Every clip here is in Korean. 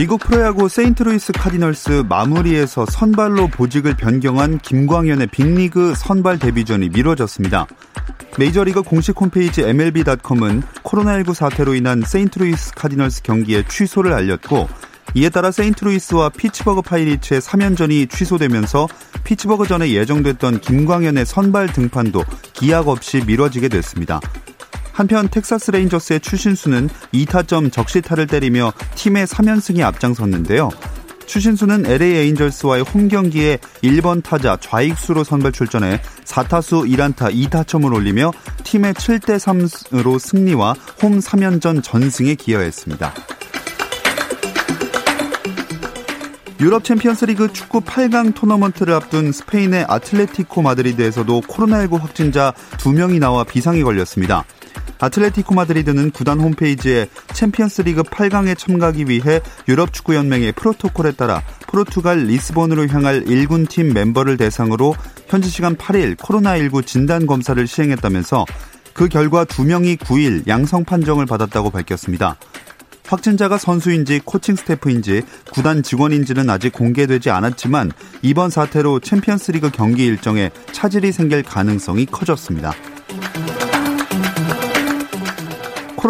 미국 프로야구 세인트루이스 카디널스 마무리에서 선발로 보직을 변경한 김광현의 빅리그 선발 데뷔전이 미뤄졌습니다. 메이저리그 공식 홈페이지 MLB.com은 코로나19 사태로 인한 세인트루이스 카디널스 경기의 취소를 알렸고 이에 따라 세인트루이스와 피츠버그 파이리츠의 3연전이 취소되면서 피츠버그 전에 예정됐던 김광현의 선발 등판도 기약 없이 미뤄지게 됐습니다. 한편 텍사스 레인저스의 추신수는 2타점 적시타를 때리며 팀의 3연승에 앞장섰는데요. 추신수는 LA 에인절스와의 홈 경기에 1번 타자 좌익수로 선발 출전해 4타수 1안타 2타점을 올리며 팀의 7대 3으로 승리와 홈 3연전 전승에 기여했습니다. 유럽 챔피언스리그 축구 8강 토너먼트를 앞둔 스페인의 아틀레티코 마드리드에서도 코로나19 확진자 2명이 나와 비상이 걸렸습니다. 아틀레티코 마드리드는 구단 홈페이지에 챔피언스리그 8강에 참가하기 위해 유럽 축구 연맹의 프로토콜에 따라 포르투갈 리스본으로 향할 1군 팀 멤버를 대상으로 현지 시간 8일 코로나19 진단 검사를 시행했다면서 그 결과 2명이 9일 양성 판정을 받았다고 밝혔습니다. 확진자가 선수인지 코칭 스태프인지 구단 직원인지는 아직 공개되지 않았지만 이번 사태로 챔피언스리그 경기 일정에 차질이 생길 가능성이 커졌습니다.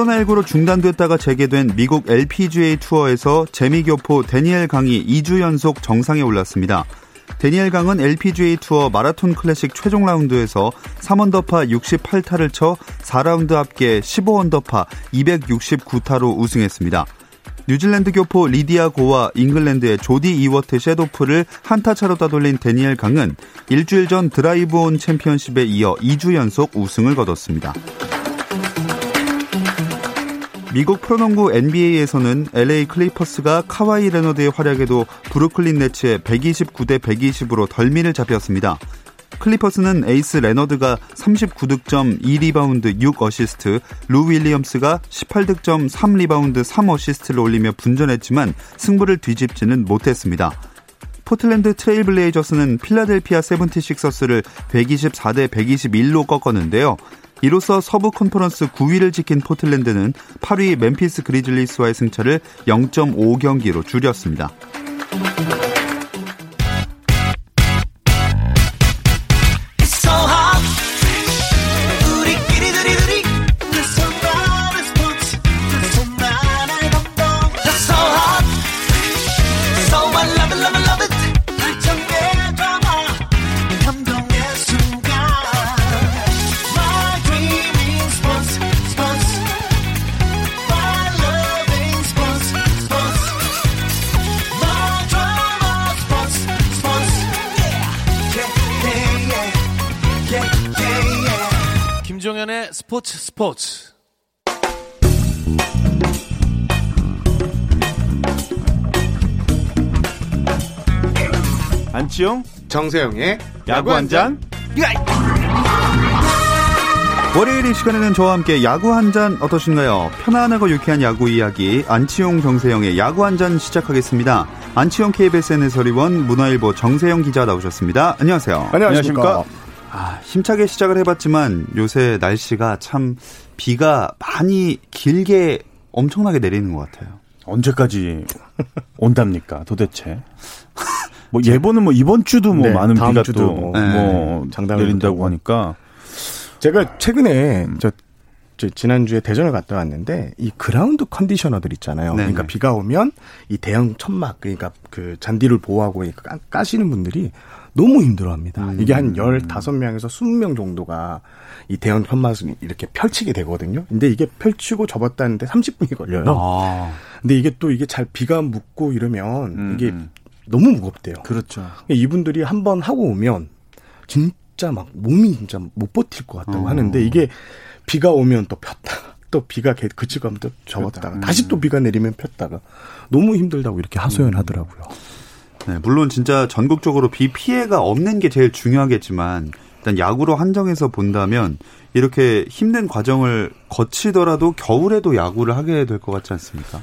코로나19로 중단됐다가 재개된 미국 LPGA 투어에서 재미교포 데니엘 강이 2주 연속 정상에 올랐습니다. 데니엘 강은 LPGA 투어 마라톤 클래식 최종 라운드에서 3언더파 68타를 쳐 4라운드 합계 15언더파 269타로 우승했습니다. 뉴질랜드 교포 리디아 고와 잉글랜드의 조디 이워트 셰도프를 한타 차로 따돌린 데니엘 강은 일주일 전 드라이브 온 챔피언십에 이어 2주 연속 우승을 거뒀습니다. 미국 프로농구 NBA에서는 LA 클리퍼스가 카와이 레너드의 활약에도 브루클린 네츠에 129대 120으로 덜미를 잡혔습니다. 클리퍼스는 에이스 레너드가 39득점 2리바운드 6어시스트, 루 윌리엄스가 18득점 3리바운드 3어시스트를 올리며 분전했지만 승부를 뒤집지는 못했습니다. 포틀랜드 트레일블레이저스는 필라델피아 세븐티식서스를 124대 121로 꺾었는데요. 이로써 서부 컨퍼런스 9위를 지킨 포틀랜드는 8위 멤피스 그리즐리스와의 승차를 0.5경기로 줄였습니다. 스포츠 스포츠 안치용 정세영의 야구 한잔 월요일 이 시간에는 저와 함께 야구 한 잔 어떠신가요? 편안하고 유쾌한 야구 이야기 안치용 정세영의 야구 한 잔 시작하겠습니다. 안치용 KBSN 해설위원 문화일보 정세영 기자 나오셨습니다. 안녕하세요. 안녕하십니까. 아, 힘차게 시작을 해봤지만 요새 날씨가 참 비가 많이 길게 엄청나게 내리는 것 같아요. 언제까지 온답니까 도대체? 뭐 예보는 뭐 이번 주도 뭐 네, 많은 비가 주도 또 뭐, 뭐, 네, 장담을 내린다고. 하니까 제가 최근에 저, 저 지난주에 대전을 갔다 왔는데 이 그라운드 컨디셔너들 있잖아요. 네네. 그러니까 비가 오면 이 대형 천막 그러니까 그 잔디를 보호하고 이 까, 까시는 분들이 너무 힘들어합니다. 이게 한 15명에서 20명 정도가 이 대형 천막을 이렇게 펼치게 되거든요. 근데 이게 펼치고 접었다는데 30분이 걸려요. 아, 근데 이게 또 이게 잘 비가 묻고 이러면 음, 이게 음. 너무 무겁대요. 그렇죠. 이분들이 한 번 하고 오면 진짜 막 몸이 진짜 못 버틸 것 같다고 어. 하는데 이게 비가 오면 또 폈다가 또 비가 그치고 하면 또 접었다가 음. 다시 또 비가 내리면 폈다가 너무 힘들다고 이렇게 하소연하더라고요. 네, 물론 진짜 전국적으로 비 피해가 없는 게 제일 중요하겠지만 일단 야구로 한정해서 본다면 이렇게 힘든 과정을 거치더라도 겨울에도 야구를 하게 될 것 같지 않습니까?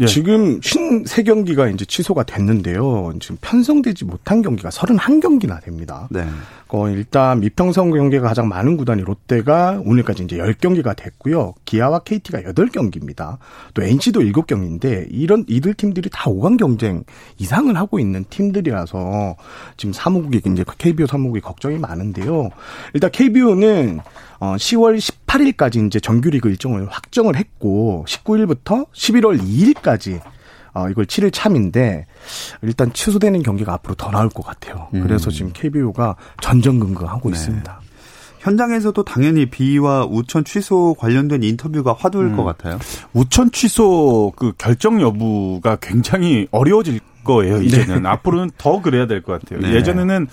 예. 지금 53경기가 이제 취소가 됐는데요. 지금 편성되지 못한 경기가 31경기나 됩니다. 네. 어, 일단 미평성 경기가 가장 많은 구단이 롯데가 오늘까지 이제 10경기가 됐고요. 기아와 KT가 8경기입니다. 또 NC도 7경기인데 이런 이들 팀들이 다 5강 경쟁 이상을 하고 있는 팀들이라서 지금 사무국이 이제 KBO 사무국이 걱정이 많은데요. 일단 KBO는 어 10월 18일까지 이제 정규리그 일정을 확정을 했고 19일부터 11월 2일까지 어, 이걸 치를 참인데 일단 취소되는 경기가 앞으로 더 나올 것 같아요. 음. 그래서 지금 KBO가 전전긍긍하고 네. 있습니다. 현장에서도 당연히 비와 우천 취소 관련된 인터뷰가 화두일 음. 것 같아요. 우천 취소 그 결정 여부가 굉장히 어려워질 거예요. 네. 이제는 네. 앞으로는 더 그래야 될 것 같아요. 네. 예전에는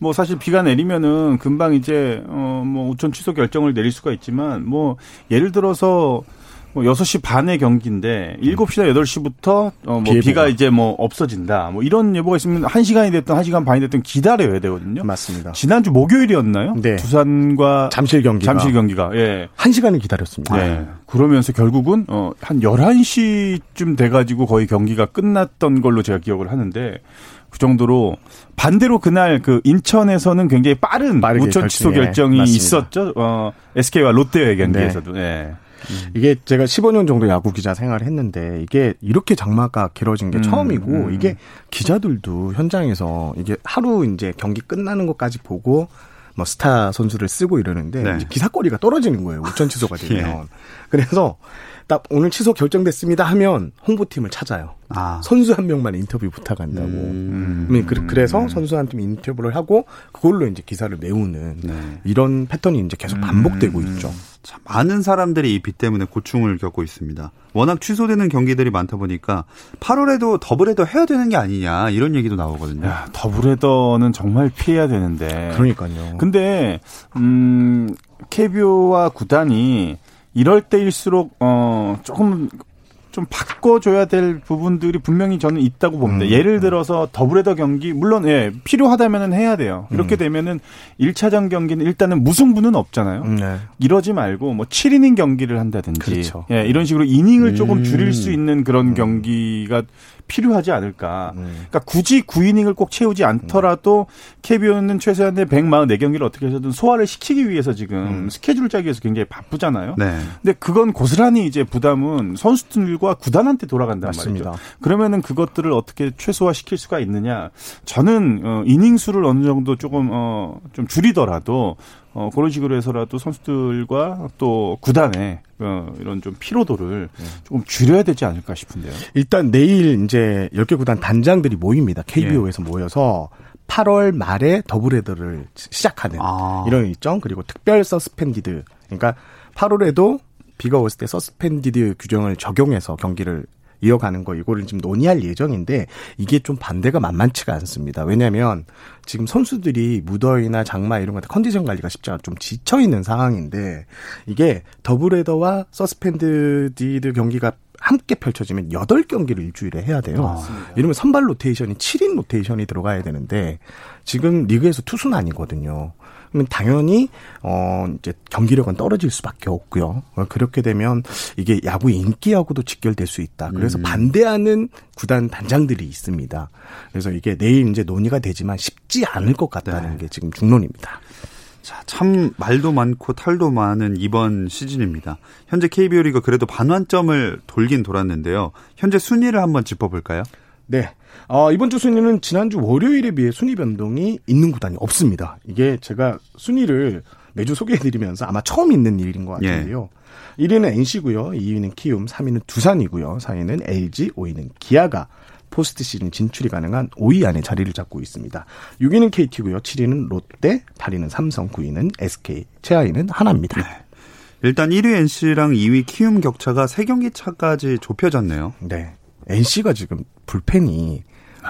뭐 사실 비가 내리면은 금방 이제 어뭐 우천 취소 결정을 내릴 수가 있지만 뭐 예를 들어서 뭐 6시 반의 경기인데 7시나 8시부터 어뭐 비가 이제 뭐 없어진다. 뭐 이런 예보가 있으면 1시간이 됐든 1시간 반이 됐든 기다려야 되거든요. 맞습니다. 지난주 목요일이었나요? 네. 두산과 잠실 경기가 잠실 경기가 예. 1시간을 기다렸습니다. 네. 그러면서 결국은 어한 11시쯤 돼 가지고 거의 경기가 끝났던 걸로 제가 기억을 하는데 그 정도로 반대로 그날 그 인천에서는 굉장히 빠른 우천 취소 결정이 네, 있었죠. 어 SK와 롯데의 경기에서도. 네. 네. 음. 이게 제가 15년 정도 야구 기자 생활을 했는데 이게 이렇게 장마가 길어진 게 음. 처음이고 음. 이게 기자들도 현장에서 이게 하루 이제 경기 끝나는 것까지 보고 뭐 스타 선수를 쓰고 이러는데 네. 기사거리가 떨어지는 거예요. 우천 취소가 되면. 예. 그래서 딱 오늘 취소 결정됐습니다 하면 홍보팀을 찾아요. 아. 선수 한 명만 인터뷰 부탁한다고. 음. 음. 그래서 선수 한 팀 인터뷰를 하고 그걸로 이제 기사를 메우는 네. 이런 패턴이 이제 계속 반복되고 음. 있죠. 참 많은 사람들이 이 비 때문에 고충을 겪고 있습니다. 워낙 취소되는 경기들이 많다 보니까 8월에도 더블헤더 해야 되는 게 아니냐 이런 얘기도 나오거든요. 야, 더블헤더는 정말 피해야 되는데. 그러니까요. 근데 음 KBO와 구단이 이럴 때일수록 어 조금 좀 바꿔줘야 될 부분들이 분명히 저는 있다고 봅니다. 음. 예를 들어서 더블헤더 경기 물론 예 필요하다면은 해야 돼요. 이렇게 음. 되면은 1차전 경기는 일단은 무승부는 없잖아요. 음, 네. 이러지 말고 뭐 7이닝 경기를 한다든지 그렇죠. 예 이런 식으로 이닝을 조금 음. 줄일 수 있는 그런 음. 경기가 필요하지 않을까. 음. 그러니까 굳이 9이닝을 꼭 채우지 않더라도 KBO는 최소한 144경기를 어떻게 해서든 소화를 시키기 위해서 지금 음. 스케줄 짜기 위해서 굉장히 바쁘잖아요. 네. 근데 그건 고스란히 이제 부담은 선수들 과 구단한테 돌아간단 맞습니다. 말이죠. 그러면은 그것들을 어떻게 최소화 시킬 수가 있느냐. 저는 어 이닝 수를 어느 정도 조금 어좀 줄이더라도 어, 그런 식으로 해서라도 선수들과 또 구단의 어, 이런 좀 피로도를 네. 조금 줄여야 되지 않을까 싶은데요. 일단 내일 이제 10개 구단 단장들이 모입니다. KBO에서 예. 모여서 8월 말에 더블헤더를 시작하는 아. 이런 일정 그리고 특별 서스펜디드 그러니까 8월에도 비가 왔을 때 서스펜디드 규정을 적용해서 경기를 이어가는 거 이거를 지금 논의할 예정인데 이게 좀 반대가 만만치가 않습니다. 왜냐하면 지금 선수들이 무더위나 장마 이런 것들 컨디션 관리가 쉽지 않아 좀 지쳐 있는 상황인데 이게 더블헤더와 서스펜디드 경기가 함께 펼쳐지면 8경기를 일주일에 해야 돼요. 아, 이러면 선발 로테이션이 7인 로테이션이 들어가야 되는데 지금 리그에서 투수난이거든요. 그러면 당연히 어 이제 경기력은 떨어질 수밖에 없고요. 어, 그렇게 되면 이게 야구 인기하고도 직결될 수 있다. 그래서 음. 반대하는 구단 단장들이 있습니다. 그래서 이게 내일 이제 논의가 되지만 쉽지 않을 것 같다는 네. 게 지금 중론입니다. 자, 참 말도 많고 탈도 많은 이번 시즌입니다. 현재 KBO 리그 그래도 반환점을 돌긴 돌았는데요. 현재 순위를 한번 짚어볼까요? 네. 어, 이번 주 순위는 지난주 월요일에 비해 순위 변동이 있는 구단이 없습니다. 이게 제가 순위를 매주 소개해드리면서 아마 처음 있는 일인 것 같은데요. 예. 1위는 NC고요. 2위는 키움, 3위는 두산이고요. 4위는 LG, 5위는 기아가 포스트 시즌 진출이 가능한 5위 안에 자리를 잡고 있습니다. 6위는 KT고요. 7위는 롯데, 8위는 삼성, 9위는 SK, 최하위는 하나입니다. 네. 일단 1위 NC랑 2위 키움 격차가 3경기 차까지 좁혀졌네요. 네. NC가 지금 불펜이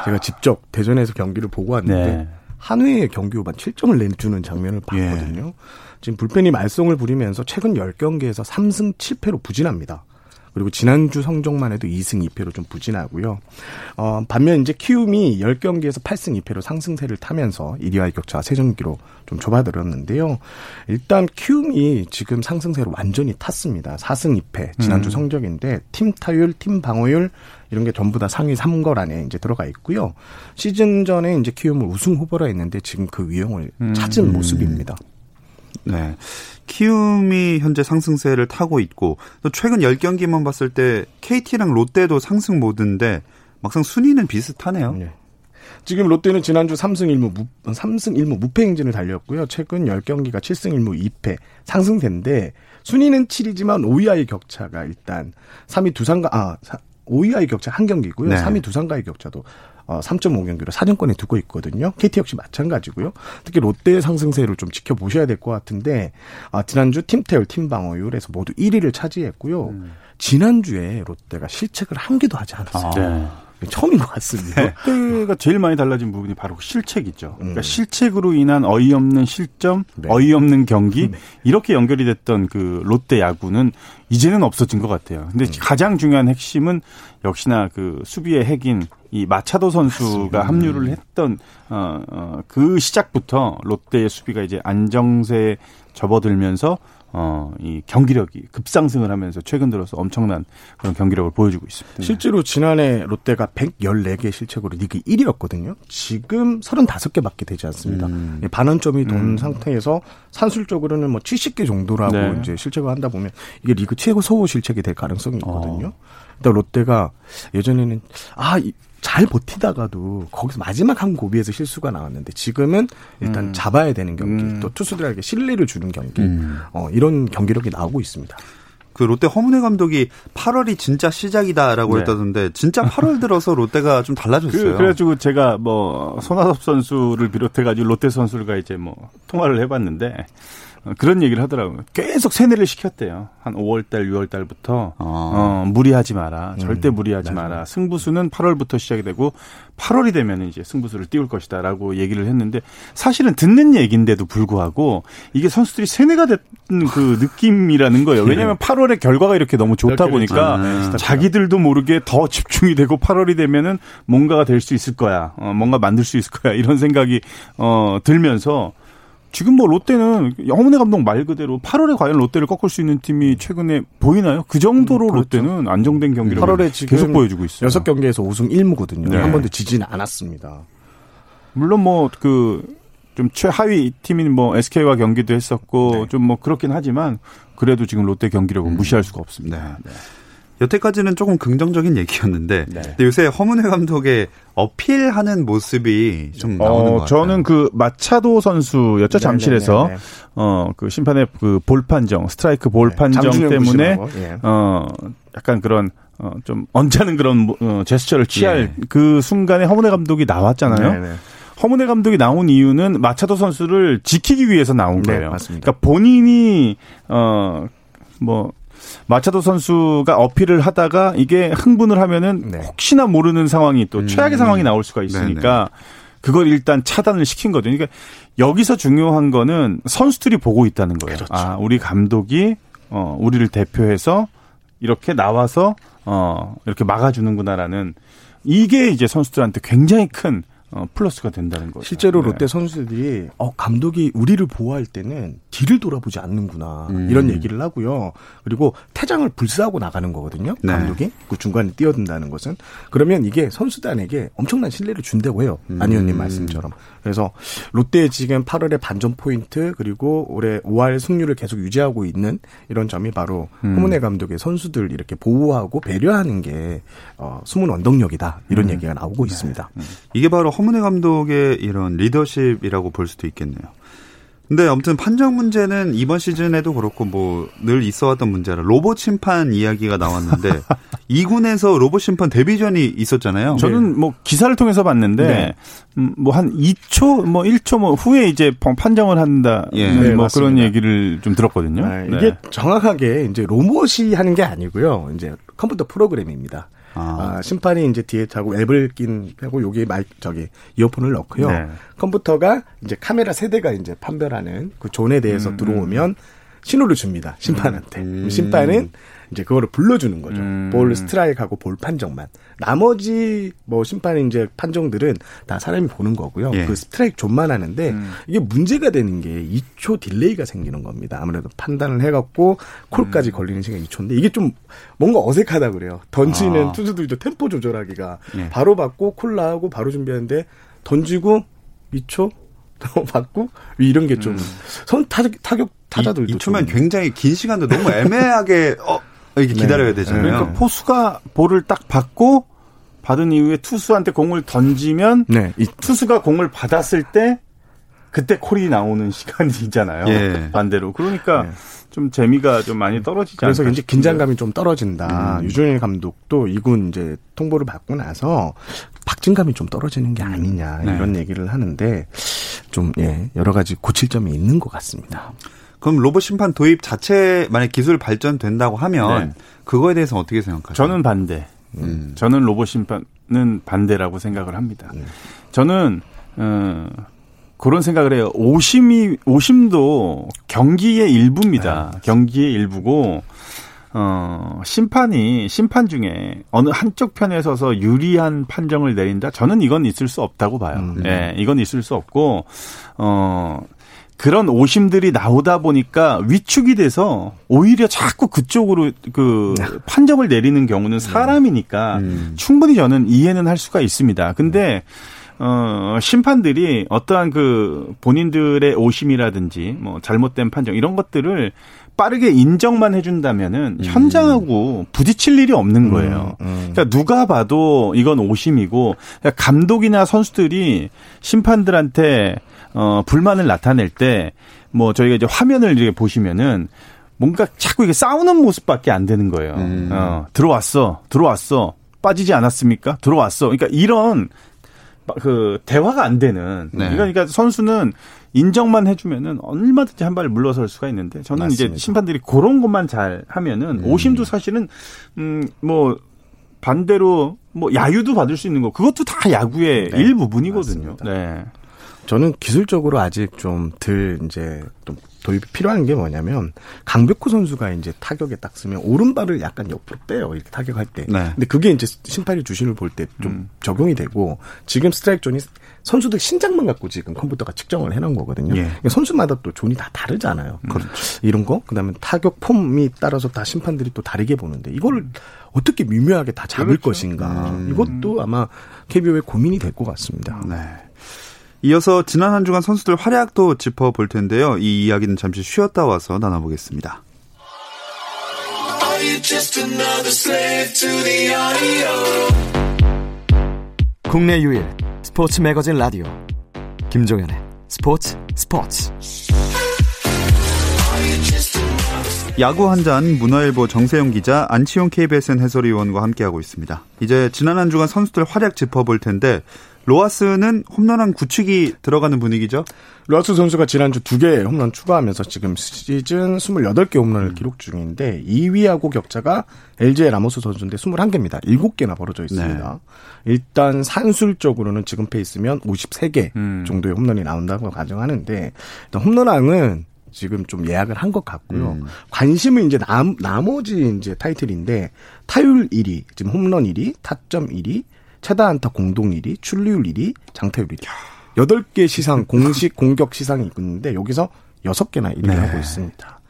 제가 직접 대전에서 경기를 보고 왔는데 네. 한 회의 경기 후반 7점을 내주는 장면을 봤거든요. 예. 지금 불펜이 말썽을 부리면서 최근 10경기에서 3승 7패로 부진합니다. 그리고 지난주 성적만 해도 2승 2패로 좀 부진하고요. 어, 반면 이제 키움이 10경기에서 8승 2패로 상승세를 타면서 1위와의 격차가 세점기로 좀 좁아들었는데요. 일단 키움이 지금 상승세로 완전히 탔습니다. 4승 2패 지난주 음. 성적인데 팀 타율, 팀 방어율 이런 게 전부 다 상위 3걸 안에 이제 들어가 있고요. 시즌 전에 이제 키움을 우승 후보라 했는데 지금 그 위용을 음. 찾은 음. 모습입니다. 네. 키움이 현재 상승세를 타고 있고 또 최근 10경기만 봤을 때 KT랑 롯데도 상승 모드인데 막상 순위는 비슷하네요. 네. 지금 롯데는 지난주 3승 1무 무, 3승 1무 무패 행진을 달렸고요. 최근 10경기가 7승 1무 2패 상승세인데 순위는 7이지만 5위와의 격차가 일단 3위 두산과 아 5위와의 격차 한 경기고요. 네. 3위 두산과의 격차도 어, 3.5경기로 사정권에 두고 있거든요. KT 역시 마찬가지고요. 특히 롯데의 상승세를 좀 지켜보셔야 될 것 같은데 아, 지난주 팀 태율, 팀 방어율에서 모두 1위를 차지했고요. 음. 지난주에 롯데가 실책을 한 개도 하지 않았어요. 아. 네. 처음인 것 같습니다. 롯데가 제일 많이 달라진 부분이 바로 실책이죠. 그러니까 음. 실책으로 인한 어이없는 실점, 네. 어이없는 경기 네. 이렇게 연결이 됐던 그 롯데 야구는 이제는 없어진 것 같아요. 근데 음. 가장 중요한 핵심은 역시나 그 수비의 핵인 이 마차도 선수가 맞습니다. 합류를 했던 어, 어, 그 시작부터 롯데의 수비가 이제 안정세에 접어들면서 어, 이 경기력이 급상승을 하면서 최근 들어서 엄청난 그런 경기력을 보여주고 있습니다. 실제로 지난해 롯데가 114개 실책으로 리그 1위였거든요. 지금 35개밖에 되지 않습니다. 음. 반원점이 돈 음. 상태에서 산술적으로는 뭐 70개 정도라고 네. 이제 실책을 한다 보면 이게 리그 최고 소호 실책이 될 가능성이 있거든요. 어. 일단 롯데가 예전에는 아, 잘 버티다가도 거기서 마지막 한 고비에서 실수가 나왔는데 지금은 일단 음. 잡아야 되는 경기 음. 또 투수들에게 신뢰를 주는 경기 음. 어, 이런 경기력이 나오고 있습니다. 그 롯데 허문회 감독이 8월이 진짜 시작이다라고 네. 했다던데 진짜 8월 들어서 롯데가 좀 달라졌어요. 그, 래가지고 제가 뭐 손아섭 선수를 비롯해 가지고 롯데 선수들과 이제 뭐 통화를 해봤는데 어, 그런 얘기를 하더라고요. 계속 세뇌를 시켰대요. 한 5월달, 6월달부터 아. 어, 무리하지 마라. 절대 음, 무리하지 네. 마라. 승부수는 8월부터 시작이 되고 8월이 되면 이제 승부수를 띄울 것이다라고 얘기를 했는데 사실은 듣는 얘기인데도 불구하고 이게 선수들이 세뇌가 됐던 그 느낌이라는 거예요. 왜냐하면 8월에 결과가 이렇게 너무 좋다 보니까 네. 자기들도 모르게 더 집중이 되고 8월이 되면은 뭔가가 될 수 있을 거야. 어, 뭔가 만들 수 있을 거야. 이런 생각이 어, 들면서 지금 뭐 롯데는 영문의 감독 말 그대로 8월에 과연 롯데를 꺾을 수 있는 팀이 최근에 보이나요? 그 정도로 음, 그렇죠. 롯데는 안정된 경기를 8월에 지금 계속 보여주고 있어요. 6경기에서 5승 1무거든요. 네. 한 번도 지지는 않았습니다. 물론 뭐그 좀 최하위 팀인 뭐 SK와 경기도 했었고 네. 좀뭐 그렇긴 하지만 그래도 지금 롯데 경기력은 음. 무시할 수가 없습니다. 네. 네. 여태까지는 조금 긍정적인 얘기였는데 네. 요새 허문회 감독의 어필하는 모습이 좀 어, 나오는 어, 것 같아요. 저는 그 마차도 선수였죠 네, 잠실에서 네, 네, 어그 심판의 그 볼 판정 스트라이크 볼 판정 때문에 예. 어 약간 그런 어, 좀 언짢은 그런 어, 제스처를 취할 예. 그 순간에 허문회 감독이 나왔잖아요. 허문회 감독이 나온 이유는 마차도 선수를 지키기 위해서 나온 거예요. 맞습니다. 그러니까 본인이 어뭐 마차도 선수가 어필을 하다가 이게 흥분을 하면은 네. 혹시나 모르는 상황이 또 음. 최악의 상황이 나올 수가 있으니까 네네. 그걸 일단 차단을 시킨 거죠. 그러니까 여기서 중요한 거는 선수들이 보고 있다는 거예요. 그렇죠. 아, 우리 감독이 어 우리를 대표해서 이렇게 나와서 어 이렇게 막아주는구나라는 이게 이제 선수들한테 굉장히 큰 어, 플러스가 된다는 거죠. 실제로 네. 롯데 선수들이 어 감독이 우리를 보호할 때는 뒤를 돌아보지 않는구나 음. 이런 얘기를 하고요. 그리고 퇴장을 불사하고 나가는 거거든요. 네. 감독이 그 중간에 뛰어든다는 것은 그러면 이게 선수단에게 엄청난 신뢰를 준다고 해요. 음. 안 의원님 말씀처럼. 그래서 롯데 지금 8월에 반전 포인트 그리고 올해 5할 승률을 계속 유지하고 있는 이런 점이 바로 음. 호문회 감독의 선수들 이렇게 보호하고 배려하는 게 어, 숨은 원동력이다 이런 음. 얘기가 나오고 네. 있습니다. 음. 이게 바로 허문회 감독의 이런 리더십이라고 볼 수도 있겠네요. 근데 아무튼 판정 문제는 이번 시즌에도 그렇고 뭐 늘 있어왔던 문제라 로봇 심판 이야기가 나왔는데 2군에서 로봇 심판 데뷔전이 있었잖아요. 저는 뭐 기사를 통해서 봤는데 네. 음, 뭐한 2초 뭐 1초 뭐 후에 이제 판정을 한다 예. 뭐 네, 뭐 그런 얘기를 좀 들었거든요. 네, 이게 정확하게 이제 로봇이 하는 게 아니고요. 이제 컴퓨터 프로그램입니다. 아. 아, 심판이 이제 뒤에 자고 앱을 낀 하고 여기에 마이 저기 이어폰을 넣고요. 네. 컴퓨터가 이제 카메라 세 대가 이제 판별하는 그 존에 대해서 음, 들어오면 음. 신호를 줍니다. 심판한테. 음. 심판은 이제 그거를 불러주는 거죠. 음. 볼 스트라이크하고 볼 판정만. 나머지 뭐 심판 이제 판정들은 다 사람이 보는 거고요. 예. 그 스트라이크 존만 하는데 음. 이게 문제가 되는 게 2초 delay가 생기는 겁니다. 아무래도 판단을 해갖고 콜까지 음. 걸리는 시간이 2초인데 이게 좀 뭔가 어색하다 그래요. 던지는 아. 투수들도 템포 조절하기가 예. 바로 받고 콜 나하고 바로 준비하는데 던지고 2초 더 받고 이런 게 좀 음. 타격 타격 타자들도 2초면 굉장히 긴 시간도 너무 애매하게 어 이렇게 기다려야 네. 되잖아요. 그러니까 포수가 볼을 딱 받고 받은 이후에 투수한테 공을 던지면 네. 이 투수가 공을 받았을 때 그때 콜이 나오는 시간이잖아요. 예. 반대로. 그러니까 네. 좀 재미가 좀 많이 떨어지지 그래서 이제 긴장감이 좀 떨어진다. 음. 유준일 감독도 이군 이제 통보를 받고 나서 박진감이 좀 떨어지는 게 아니냐 네. 이런 얘기를 하는데 좀 예, 여러 가지 고칠 점이 있는 것 같습니다. 그럼 로봇 심판 도입 자체 만약 기술 발전된다고 하면 네. 그거에 대해서 어떻게 생각하세요? 저는 반대. 음. 저는 로봇 심판은 반대라고 생각을 합니다. 음. 저는 어, 그런 생각을 해요. 오심이 오심도 경기의 일부입니다. 네. 경기의 일부고 어, 심판이 심판 중에 어느 한쪽 편에 서서 유리한 판정을 내린다. 저는 이건 있을 수 없다고 봐요. 음. 예, 이건 있을 수 없고 어 그런 오심들이 나오다 보니까 위축이 돼서 오히려 자꾸 그쪽으로 그 판정을 내리는 경우는 네. 사람이니까 음. 충분히 저는 이해는 할 수가 있습니다. 근데 어, 심판들이 어떠한 그 본인들의 오심이라든지 뭐 잘못된 판정 이런 것들을 빠르게 인정만 해준다면은 음. 현장하고 부딪힐 일이 없는 거예요. 음, 음. 그러니까 누가 봐도 이건 오심이고 그러니까 감독이나 선수들이 심판들한테 어, 불만을 나타낼 때, 뭐, 저희가 이제 화면을 이렇게 보시면은, 뭔가 자꾸 이게 싸우는 모습밖에 안 되는 거예요. 음. 어, 들어왔어, 들어왔어, 빠지지 않았습니까? 들어왔어. 그러니까 이런, 그, 대화가 안 되는. 네. 그러니까 선수는 인정만 해주면은 얼마든지 한 발 물러설 수가 있는데, 저는 맞습니다. 이제 심판들이 그런 것만 잘 하면은, 음. 오심도 사실은, 음, 뭐, 반대로, 뭐, 야유도 받을 수 있는 거, 그것도 다 야구의 네. 일부분이거든요. 맞습니다. 네. 저는 기술적으로 아직 좀 덜 이제 좀 도입이 필요한 게 뭐냐면 강백호 선수가 이제 타석에 딱 서면 오른발을 약간 옆으로 빼요 이렇게 타격할 때. 네. 근데 그게 이제 심판이 존을 볼 때 좀 음. 적용이 되고 지금 스트라이크 존이 선수들 신장만 갖고 지금 컴퓨터가 측정을 해놓은 거거든요. 예. 그러니까 선수마다 또 존이 다 다르잖아요. 음. 그렇죠. 이런 거 그다음에 타격 폼에 따라서 다 심판들이 또 다르게 보는데 이걸 어떻게 미묘하게 다 잡을 그렇죠. 것인가 음. 이것도 아마 KBO의 고민이 될 것 같습니다. 네. 이어서 지난 한 주간 선수들 활약도 짚어볼 텐데요. 이 이야기는 잠시 쉬었다 와서 나눠보겠습니다. 국내 유일 스포츠 매거진 라디오 김종현의 스포츠 스포츠 야구 한 잔 문화일보 정세영 기자 안치용 KBSN 해설위원과 함께하고 있습니다. 이제 지난 한 주간 선수들 활약 짚어볼 텐데 로하스는 홈런한 구축이 들어가는 분위기죠. 로하스 선수가 지난주 두 개 홈런 추가하면서 지금 시즌 28개 홈런을 음. 기록 중인데 2위하고 격차가 LG의 라모스 선수인데 21개입니다. 7개나 벌어져 있습니다. 네. 일단 산술적으로는 지금 페이스면 53개 음. 정도의 홈런이 나온다고 가정하는데 일단 홈런왕은 지금 좀 예약을 한 것 같고요. 음. 관심은 이제 남, 나머지 이제 타이틀인데 타율 1위, 지금 홈런 1위, 타점 1위, 최다 안타 공동 1위, 출루율 1위, 장타율 1위. 8개 시상, 공식 공격 시상이 있는데 여기서 6개나 1위를 네. 하고 있습니다.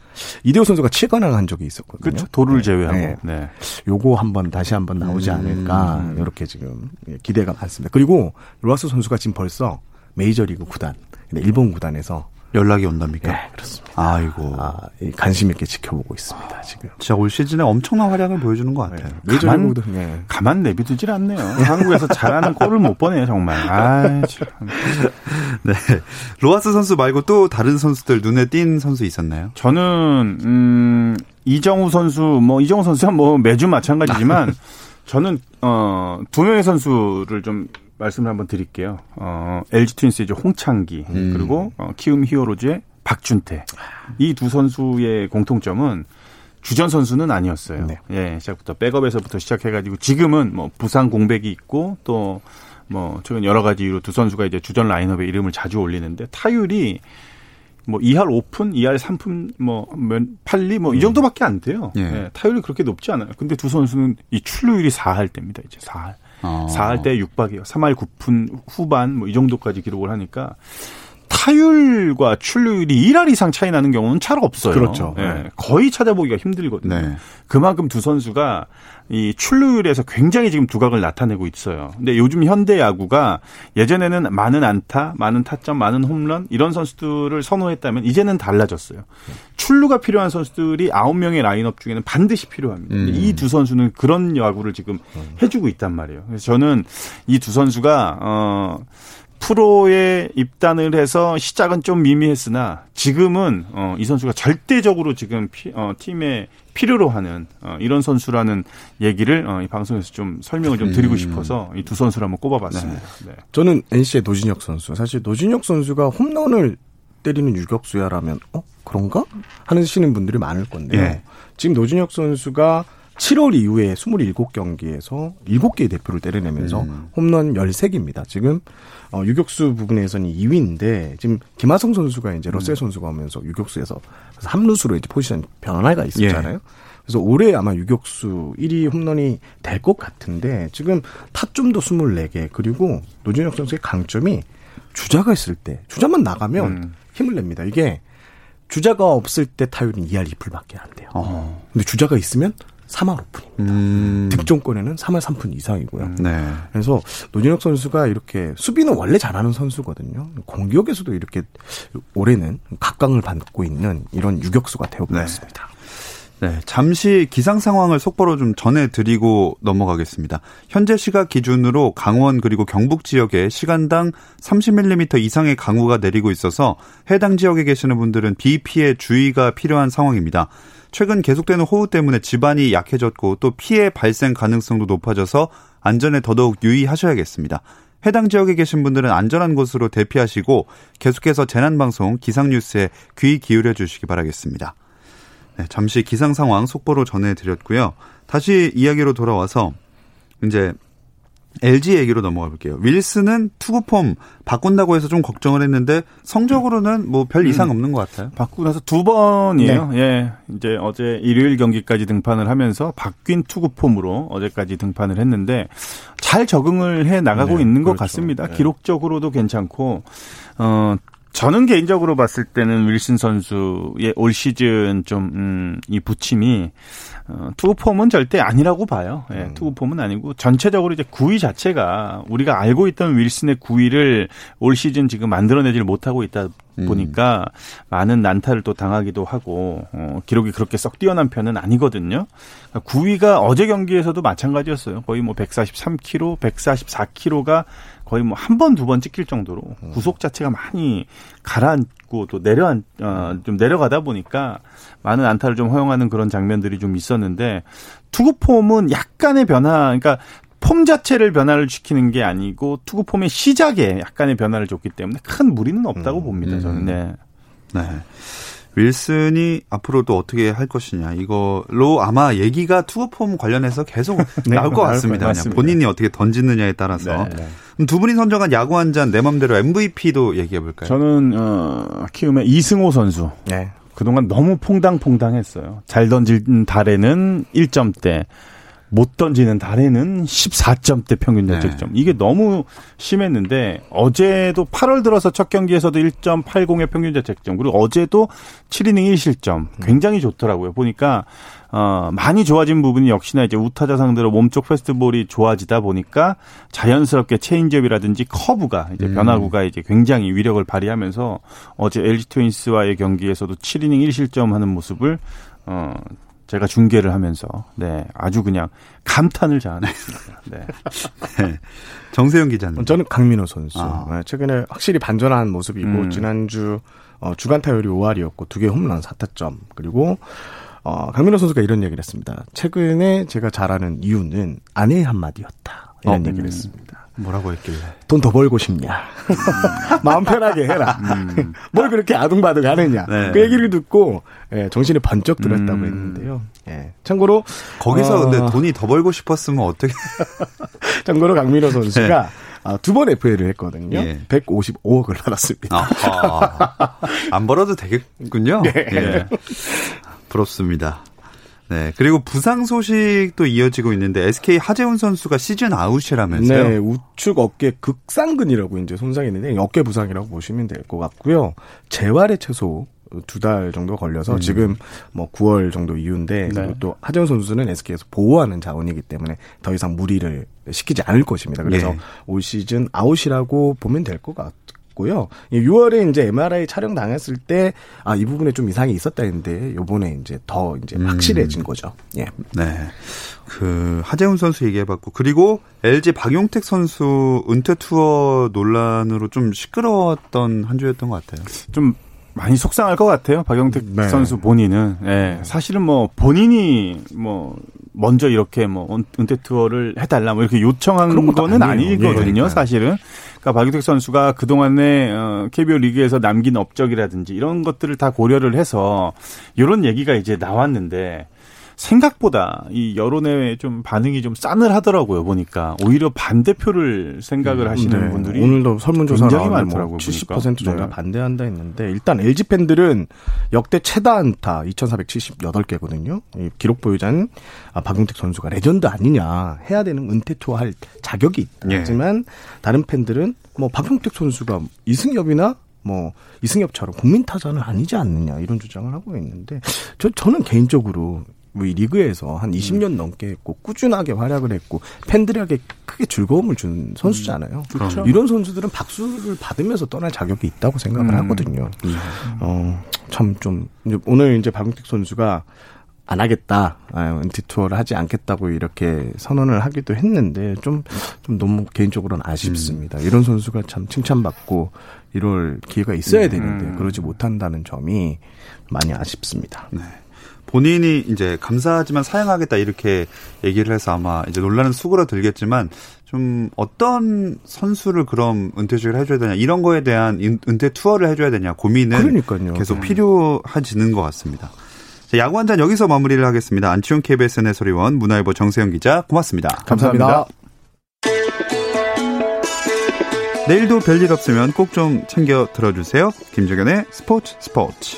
이대호 선수가 7관왕 한 적이 있었거든요. 그렇죠. 도를 네. 제외하고. 네. 네. 요거 한번 다시 한번 나오지 음. 않을까 이렇게 지금 기대가 많습니다. 그리고 로하스 선수가 지금 벌써 메이저리그 구단, 일본 구단에서 연락이 온답니까? 네, 그렇습니다. 아이고. 아, 관심 있게 지켜보고 있습니다, 지금. 진짜 올 시즌에 엄청난 활약을 보여주는 것 같아요. 네. 가만, 네. 가만 내비두질 않네요. 한국에서 잘하는 골을 못 보네요, 정말. 아, 참. 네. 로하스 선수 말고 또 다른 선수들 눈에 띈 선수 있었나요? 저는, 음, 이정우 선수, 뭐, 이정우 선수야 뭐 매주 마찬가지지만, 저는, 어, 두 명의 선수를 좀 말씀을 한번 드릴게요. 어, LG 트윈스의 홍창기 음. 그리고 어, 키움 히어로즈의 박준태 이 두 선수의 공통점은 주전 선수는 아니었어요. 네. 예, 시작부터 백업에서부터 시작해가지고 지금은 뭐 부상 공백이 있고 또 뭐 최근 여러 가지 이유로 두 선수가 이제 주전 라인업에 이름을 자주 올리는데 타율이 뭐 2할 5푼, 2할 3푼, 뭐 8리 뭐이 정도밖에 안 돼요. 예. 예, 타율이 그렇게 높지 않아요. 근데 두 선수는 이 출루율이 4할 때입니다. 이제 4할. 어. 4할 때 6박이에요. 3할 9푼 후반 뭐 이 정도까지 기록을 하니까 타율과 출루율이 1할 이상 차이 나는 경우는 잘 없어요. 그렇죠. 예, 네. 거의 찾아보기가 힘들거든요. 네. 그만큼 두 선수가 이 출루율에서 굉장히 지금 두각을 나타내고 있어요. 근데 요즘 현대 야구가 예전에는 많은 안타, 많은 타점, 많은 홈런 이런 선수들을 선호했다면 이제는 달라졌어요. 출루가 필요한 선수들이 9명의 라인업 중에는 반드시 필요합니다. 음. 이두 선수는 그런 야구를 지금 해주고 있단 말이에요. 그래서 저는 이 두 선수가 어 프로에 입단을 해서 시작은 좀 미미했으나 지금은 어, 이 선수가 절대적으로 지금 피, 어, 팀에 필요로 하는 어, 이런 선수라는 얘기를 어, 이 방송에서 좀 설명을 좀 드리고 음. 싶어서 이 두 선수를 한번 꼽아봤습니다. 네. 저는 NC의 노진혁 선수. 사실 노진혁 선수가 홈런을 때리는 유격수야라면 어 그런가 하시는 분들이 많을 건데요. 예. 지금 노진혁 선수가 7월 이후에 27경기에서 7개의 대표를 때려내면서 음. 홈런 13개입니다. 지금 어, 유격수 부분에서는 2위인데 지금 김하성 선수가 이제 러셀 선수가 오면서 유격수에서 함루수로 이제 포지션 변화가 있었잖아요. 그래서 올해 아마 유격수 1위 홈런이 될 것 같은데 지금 타점도 24개 그리고 노진혁 선수의 강점이 주자가 있을 때 주자만 나가면 음. 힘을 냅니다. 이게 주자가 없을 때 타율은 2할 2풀밖에 안 돼요. 어. 근데 주자가 있으면 3할 5푼입니다. 음. 득점권에는 3할 3푼 이상이고요. 네. 그래서 노진혁 선수가 이렇게 수비는 원래 잘하는 선수거든요. 공격에서도 이렇게 올해는 각광을 받고 있는 이런 유격수가 되어버렸습니다. 네, 잠시 기상 상황을 속보로 좀 전해드리고 넘어가겠습니다. 현재 시각 기준으로 강원 그리고 경북 지역에 시간당 30mm 이상의 강우가 내리고 있어서 해당 지역에 계시는 분들은 비 피해 주의가 필요한 상황입니다. 최근 계속되는 호우 때문에 집안이 약해졌고 또 피해 발생 가능성도 높아져서 안전에 더더욱 유의하셔야겠습니다. 해당 지역에 계신 분들은 안전한 곳으로 대피하시고 계속해서 재난방송 기상뉴스에 귀 기울여 주시기 바라겠습니다. 네, 잠시 기상 상황 속보로 전해드렸고요. 다시 이야기로 돌아와서 이제 LG 얘기로 넘어가 볼게요. 윌슨은 투구폼 바꾼다고 해서 좀 걱정을 했는데 성적으로는 뭐별 이상 없는 것 같아요. 바꾸고 나서 두 번이에요. 예. 이제 어제 일요일 경기까지 등판을 하면서 바뀐 투구 폼으로 어제까지 등판을 했는데 잘 적응을 해 나가고 네, 있는 것 그렇죠. 같습니다. 네. 기록적으로도 괜찮고 어 저는 개인적으로 봤을 때는 윌슨 선수의 올 시즌 좀, 음, 이 부침이, 어, 투구폼은 절대 아니라고 봐요. 예, 음. 투구폼은 아니고, 전체적으로 이제 구위 자체가 우리가 알고 있던 윌슨의 구위를 올 시즌 지금 만들어내질 못하고 있다 음. 보니까 많은 난타를 또 당하기도 하고, 어, 기록이 그렇게 썩 뛰어난 편은 아니거든요. 그러니까 구위가 어제 경기에서도 마찬가지였어요. 거의 뭐 143km, 144km가 거의 뭐 한 번, 두 번 찍힐 정도로 구속 자체가 많이 가라앉고 또 내려앉, 어, 좀 내려가다 보니까 많은 안타를 좀 허용하는 그런 장면들이 좀 있었는데 투구 폼은 약간의 변화, 그러니까 폼 자체를 변화를 시키는 게 아니고 투구 폼의 시작에 약간의 변화를 줬기 때문에 큰 무리는 없다고 봅니다. 저는. 네. 네. 윌슨이 앞으로 또 어떻게 할 것이냐 이걸로 아마 얘기가 투구폼 관련해서 계속 네, 나올 것 같습니다. 것 같습니다. 본인이 어떻게 던지느냐에 따라서 네. 그럼 두 분이 선정한 야구 한 잔 내 맘대로 MVP도 얘기해 볼까요? 저는 어, 키움의 이승호 선수. 네. 그동안 너무 퐁당퐁당했어요. 잘 던지는 달에는 1점대, 못 던지는 달에는 14점대 평균 네. 자책점. 이게 너무 심했는데 어제도 8월 들어서 첫 경기에서도 1.80의 평균 자책점. 그리고 어제도 7이닝 1실점. 굉장히 좋더라고요. 보니까 어, 많이 좋아진 부분이 역시나 이제 우타자 상대로 몸쪽 패스트볼이 좋아지다 보니까 자연스럽게 체인지업이라든지 커브가 이제 음. 변화구가 이제 굉장히 위력을 발휘하면서 어제 LG 트윈스와의 경기에서도 7이닝 1실점 하는 모습을 어 제가 중계를 하면서 네 아주 그냥 감탄을 자아냈습니다. 네. 네. 정세영 기자님. 저는 강민호 선수. 아. 네, 최근에 확실히 반전한 모습이고 음. 지난주 어, 주간 타율이 5할이었고 두 개 홈런 4타점 그리고 어, 강민호 선수가 이런 얘기를 했습니다. 최근에 제가 잘하는 이유는 아내의 한마디였다. 이런 어, 얘기를 음. 했습니다. 뭐라고 했길래? 돈 더 벌고 싶냐? 마음 편하게 해라. 음. 뭘 그렇게 아둥바둥 하느냐? 네. 그 얘기를 듣고 예, 정신이 번쩍 들었다고 음. 했는데요. 예. 참고로 거기서 어... 근데 돈이 더 벌고 싶었으면 어떻게? 참고로 강민호 선수가 네. 아, 두 번 FA를 했거든요. 예. 155억을 받았습니다. 아, 안 벌어도 되겠군요. 네. 예. 부럽습니다. 네. 그리고 부상 소식도 이어지고 있는데 SK 하재훈 선수가 시즌 아웃이라면서요? 네. 우측 어깨 극상근이라고 이제 손상이 있는데 어깨 부상이라고 보시면 될 것 같고요. 재활에 최소 두 달 정도 걸려서 음. 지금 뭐 9월 정도 이후인데 네. 또 하재훈 선수는 SK에서 보호하는 자원이기 때문에 더 이상 무리를 시키지 않을 것입니다. 그래서 네. 올 시즌 아웃이라고 보면 될 것 같 아요. 고요. 6월에 이제 MRI 촬영 당했을 때 아 이 부분에 좀 이상이 있었다 했는데 요번에 이제 더 이제 음. 확실해진 거죠. 예. 네. 그 하재훈 선수 얘기해봤고 그리고 LG 박용택 선수 은퇴 투어 논란으로 좀 시끄러웠던 한 주였던 것 같아요. 좀 많이 속상할 것 같아요. 박용택 네. 선수 본인은. 예. 사실은 뭐 본인이 뭐 먼저 이렇게 뭐 은퇴 투어를 해달라 뭐 이렇게 요청한 거는 아니거든요. 예, 사실은. 그러니까 박유택 선수가 그동안에 어, KBO 리그에서 남긴 업적이라든지 이런 것들을 다 고려를 해서 이런 얘기가 이제 나왔는데 생각보다 이 여론의 좀 반응이 좀 싸늘하더라고요 보니까 오히려 반대표를 생각을 음, 하시는 네. 분들이 오늘도 설문조사 굉장히 많더라고요. 뭐70% 정도가 네. 반대한다 했는데 일단 LG 팬들은 역대 최다 안타 2,478개거든요. 기록 보유자는 아, 박용택 선수가 레전드 아니냐 해야 되는 은퇴 투어 할 자격이 있다. 예. 하지만 다른 팬들은 뭐 박용택 선수가 이승엽이나 뭐 이승엽처럼 국민 타자는 아니지 않느냐 이런 주장을 하고 있는데 저 저는 개인적으로 뭐 이 리그에서 한 20년 음. 넘게 했고 꾸준하게 활약을 했고 팬들에게 크게 즐거움을 준 선수잖아요. 음. 그렇죠. 이런 선수들은 박수를 받으면서 떠날 자격이 있다고 생각을 음. 하거든요. 음. 어, 참 좀 오늘 이제 박용택 선수가 안 하겠다, 아, 은퇴 투어를 하지 않겠다고 이렇게 선언을 하기도 했는데 좀, 좀 너무 개인적으로는 아쉽습니다. 음. 이런 선수가 참 칭찬받고 이럴 기회가 있어야 되는데 음. 그러지 못한다는 점이 많이 아쉽습니다. 네. 본인이 이제 감사하지만 사양하겠다 이렇게 얘기를 해서 아마 이제 논란은 수그러들겠지만 좀 어떤 선수를 그럼 은퇴식을 해줘야 되냐 이런 거에 대한 은퇴 투어를 해줘야 되냐 고민은 그러니까요. 계속 네. 필요해지는 것 같습니다. 자, 야구 한 잔 여기서 마무리를 하겠습니다. 안치홍 KBS 해설위원 문화일보 정세영 기자 고맙습니다. 감사합니다. 감사합니다. 내일도 별일 없으면 꼭 좀 챙겨 들어주세요. 김정현의 스포츠 스포츠.